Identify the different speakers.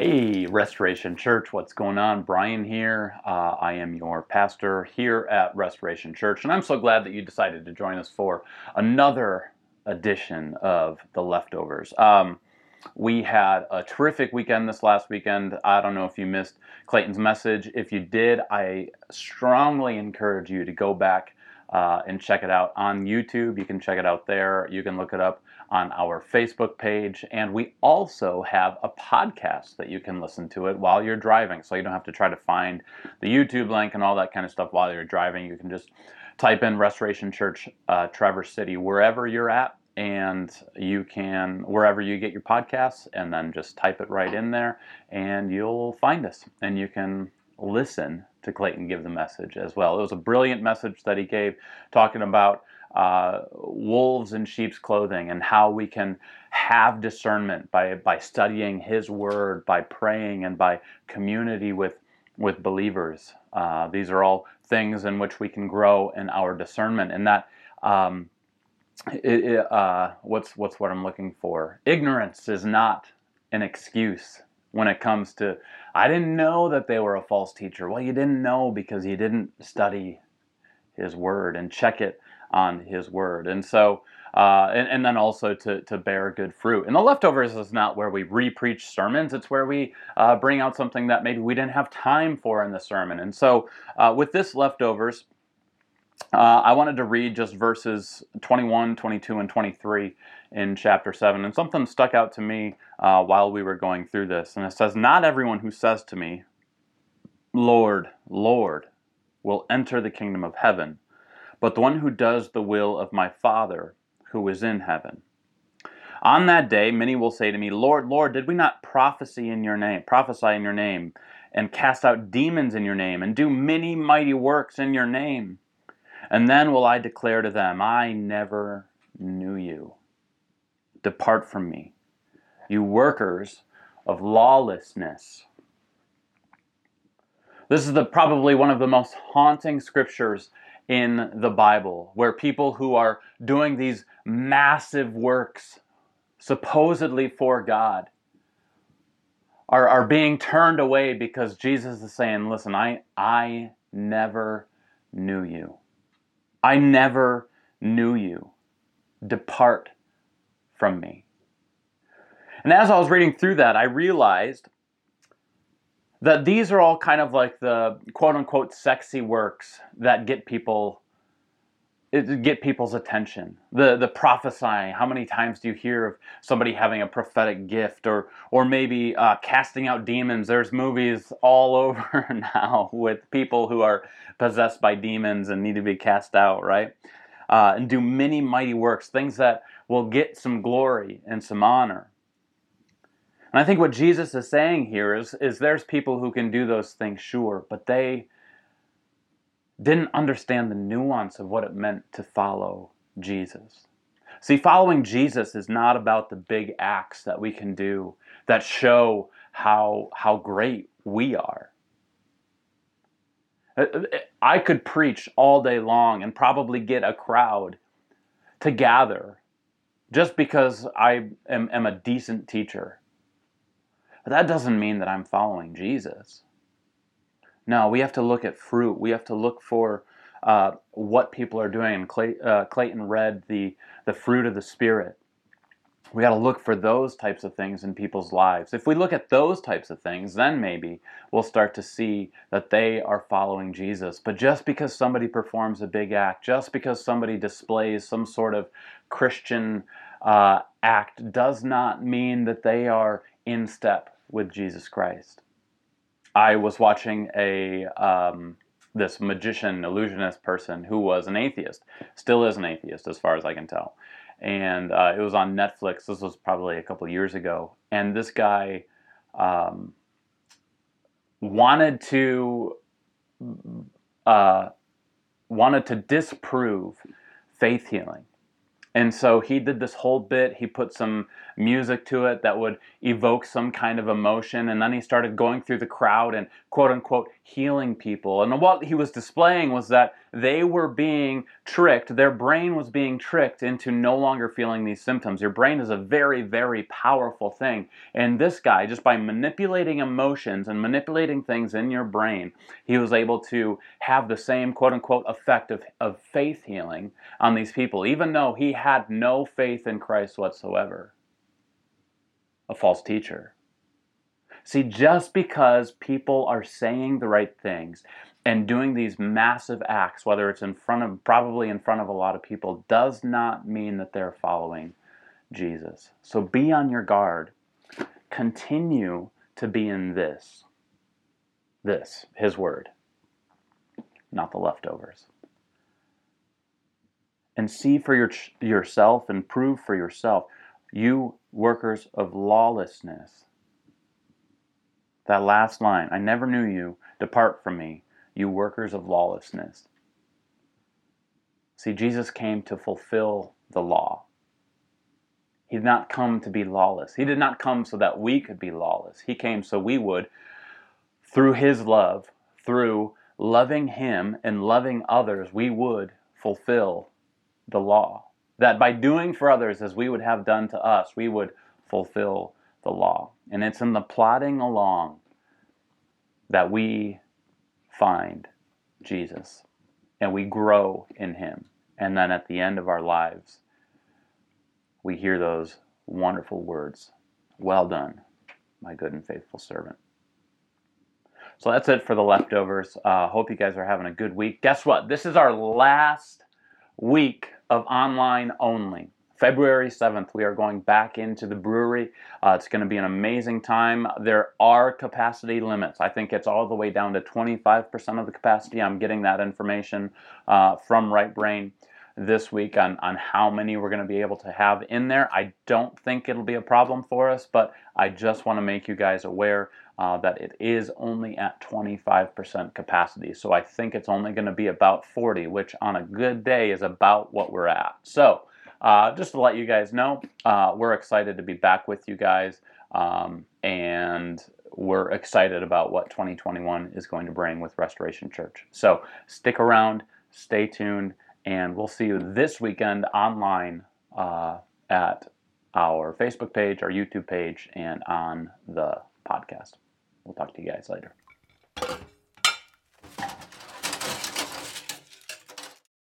Speaker 1: Hey, Restoration Church, what's going on? Brian here. Uh, I am your pastor here at Restoration Church, and I'm so glad that you decided to join us for another edition of The Leftovers. Um, we had a terrific weekend this last weekend. I don't know if you missed Clayton's message. If you did, I strongly encourage you to go back uh, and check it out on YouTube. You can check it out there. You can look it up on our Facebook page. And we also have a podcast that you can listen to it while you're driving. So you don't have to try to find the YouTube link and all that kind of stuff while you're driving. You can just type in Restoration Church uh, Traverse City wherever you're at. And you can, wherever you get your podcasts, and then just type it right in there, and you'll find us. And you can listen to Clayton give the message as well. It was a brilliant message that he gave, talking about uh, wolves in sheep's clothing and how we can have discernment by, by studying his word, by praying, and by community with, with believers. Uh, these are all things in which we can grow in our discernment. And that, um, it, it, uh, what's, what's what I'm looking for? Ignorance is not an excuse when it comes to, I didn't know that they were a false teacher. Well, you didn't know because you didn't study his word and check it on his word. And so, uh, and, and, then also to, to bear good fruit. And the leftovers is not where we re-preach sermons. It's where we uh, bring out something that maybe we didn't have time for in the sermon. And so uh, with this leftovers, uh, I wanted to read just verses 21, 22, and 23 in chapter 7. And something stuck out to me uh, while we were going through this. And it says, Not everyone who says to me, Lord, Lord, will enter the kingdom of heaven but the one who does the will of my Father who is in heaven. On that day, many will say to me, Lord, Lord, did we not prophesy in your name, prophesy in your name, and cast out demons in your name, and do many mighty works in your name? And then will I declare to them, I never knew you. Depart from me, you workers of lawlessness. This is the, probably one of the most haunting scriptures in the Bible, where people who are doing these massive works, supposedly for God, are, are being turned away because Jesus is saying, Listen, I, I never knew you. I never knew you. Depart from me. And as I was reading through that, I realized that these are all kind of like the quote unquote sexy works that get people get people's attention. The the prophesying. How many times do you hear of somebody having a prophetic gift, or or maybe uh, casting out demons? There's movies all over now with people who are possessed by demons and need to be cast out, right? Uh, and do many mighty works, things that will get some glory and some honor. And I think what Jesus is saying here is, is there's people who can do those things, sure, but they didn't understand the nuance of what it meant to follow Jesus. See, following Jesus is not about the big acts that we can do that show how, how great we are. Uh, uh, I could preach all day long and probably get a crowd to gather just because I am, am a decent teacher but that doesn't mean that I'm following Jesus. No, we have to look at fruit. We have to look for uh, what people are doing. Clay, uh, Clayton read the, the fruit of the Spirit. We got to look for those types of things in people's lives. If we look at those types of things, then maybe we'll start to see that they are following Jesus. But just because somebody performs a big act, just because somebody displays some sort of Christian uh, act, does not mean that they are in step with Jesus Christ. I was watching a um, this magician, illusionist person who was an atheist, still is an atheist as far as I can tell, and uh, it was on Netflix. This was probably a couple years ago, and this guy um, wanted to uh, wanted to disprove faith healing and so he did this whole bit. He put some music to it that would evoke some kind of emotion. And then he started going through the crowd and quote unquote healing people. And what he was displaying was that they were being tricked, their brain was being tricked into no longer feeling these symptoms. Your brain is a very, very powerful thing. And this guy, just by manipulating emotions and manipulating things in your brain, he was able to have the same quote unquote effect of, of faith healing on these people, even though he had no faith in Christ whatsoever. A false teacher. See, just because people are saying the right things and doing these massive acts, whether it's in front of, probably in front of a lot of people, does not mean that they're following Jesus. So be on your guard. Continue to be in this. This, His Word, not the leftovers. And see for your, yourself and prove for yourself, you workers of lawlessness that last line, I never knew you, depart from me, you workers of lawlessness. See, Jesus came to fulfill the law. He did not come to be lawless. He did not come so that we could be lawless. He came so we would, through His love, through loving Him and loving others, we would fulfill the law. That by doing for others as we would have done to us, we would fulfill the law. And it's in the plodding along that we find Jesus and we grow in Him. And then at the end of our lives, we hear those wonderful words Well done, my good and faithful servant. So that's it for the leftovers. Uh, hope you guys are having a good week. Guess what? This is our last week of online only. February 7th, we are going back into the brewery. Uh, it's going to be an amazing time. There are capacity limits. I think it's all the way down to 25% of the capacity. I'm getting that information uh, from Right Brain this week on, on how many we're going to be able to have in there. I don't think it'll be a problem for us, but I just want to make you guys aware uh, that it is only at 25% capacity. So I think it's only going to be about 40, which on a good day is about what we're at. So uh, just to let you guys know, uh, we're excited to be back with you guys, um, and we're excited about what 2021 is going to bring with Restoration Church. So stick around, stay tuned, and we'll see you this weekend online uh, at our Facebook page, our YouTube page, and on the podcast. We'll talk to you guys later.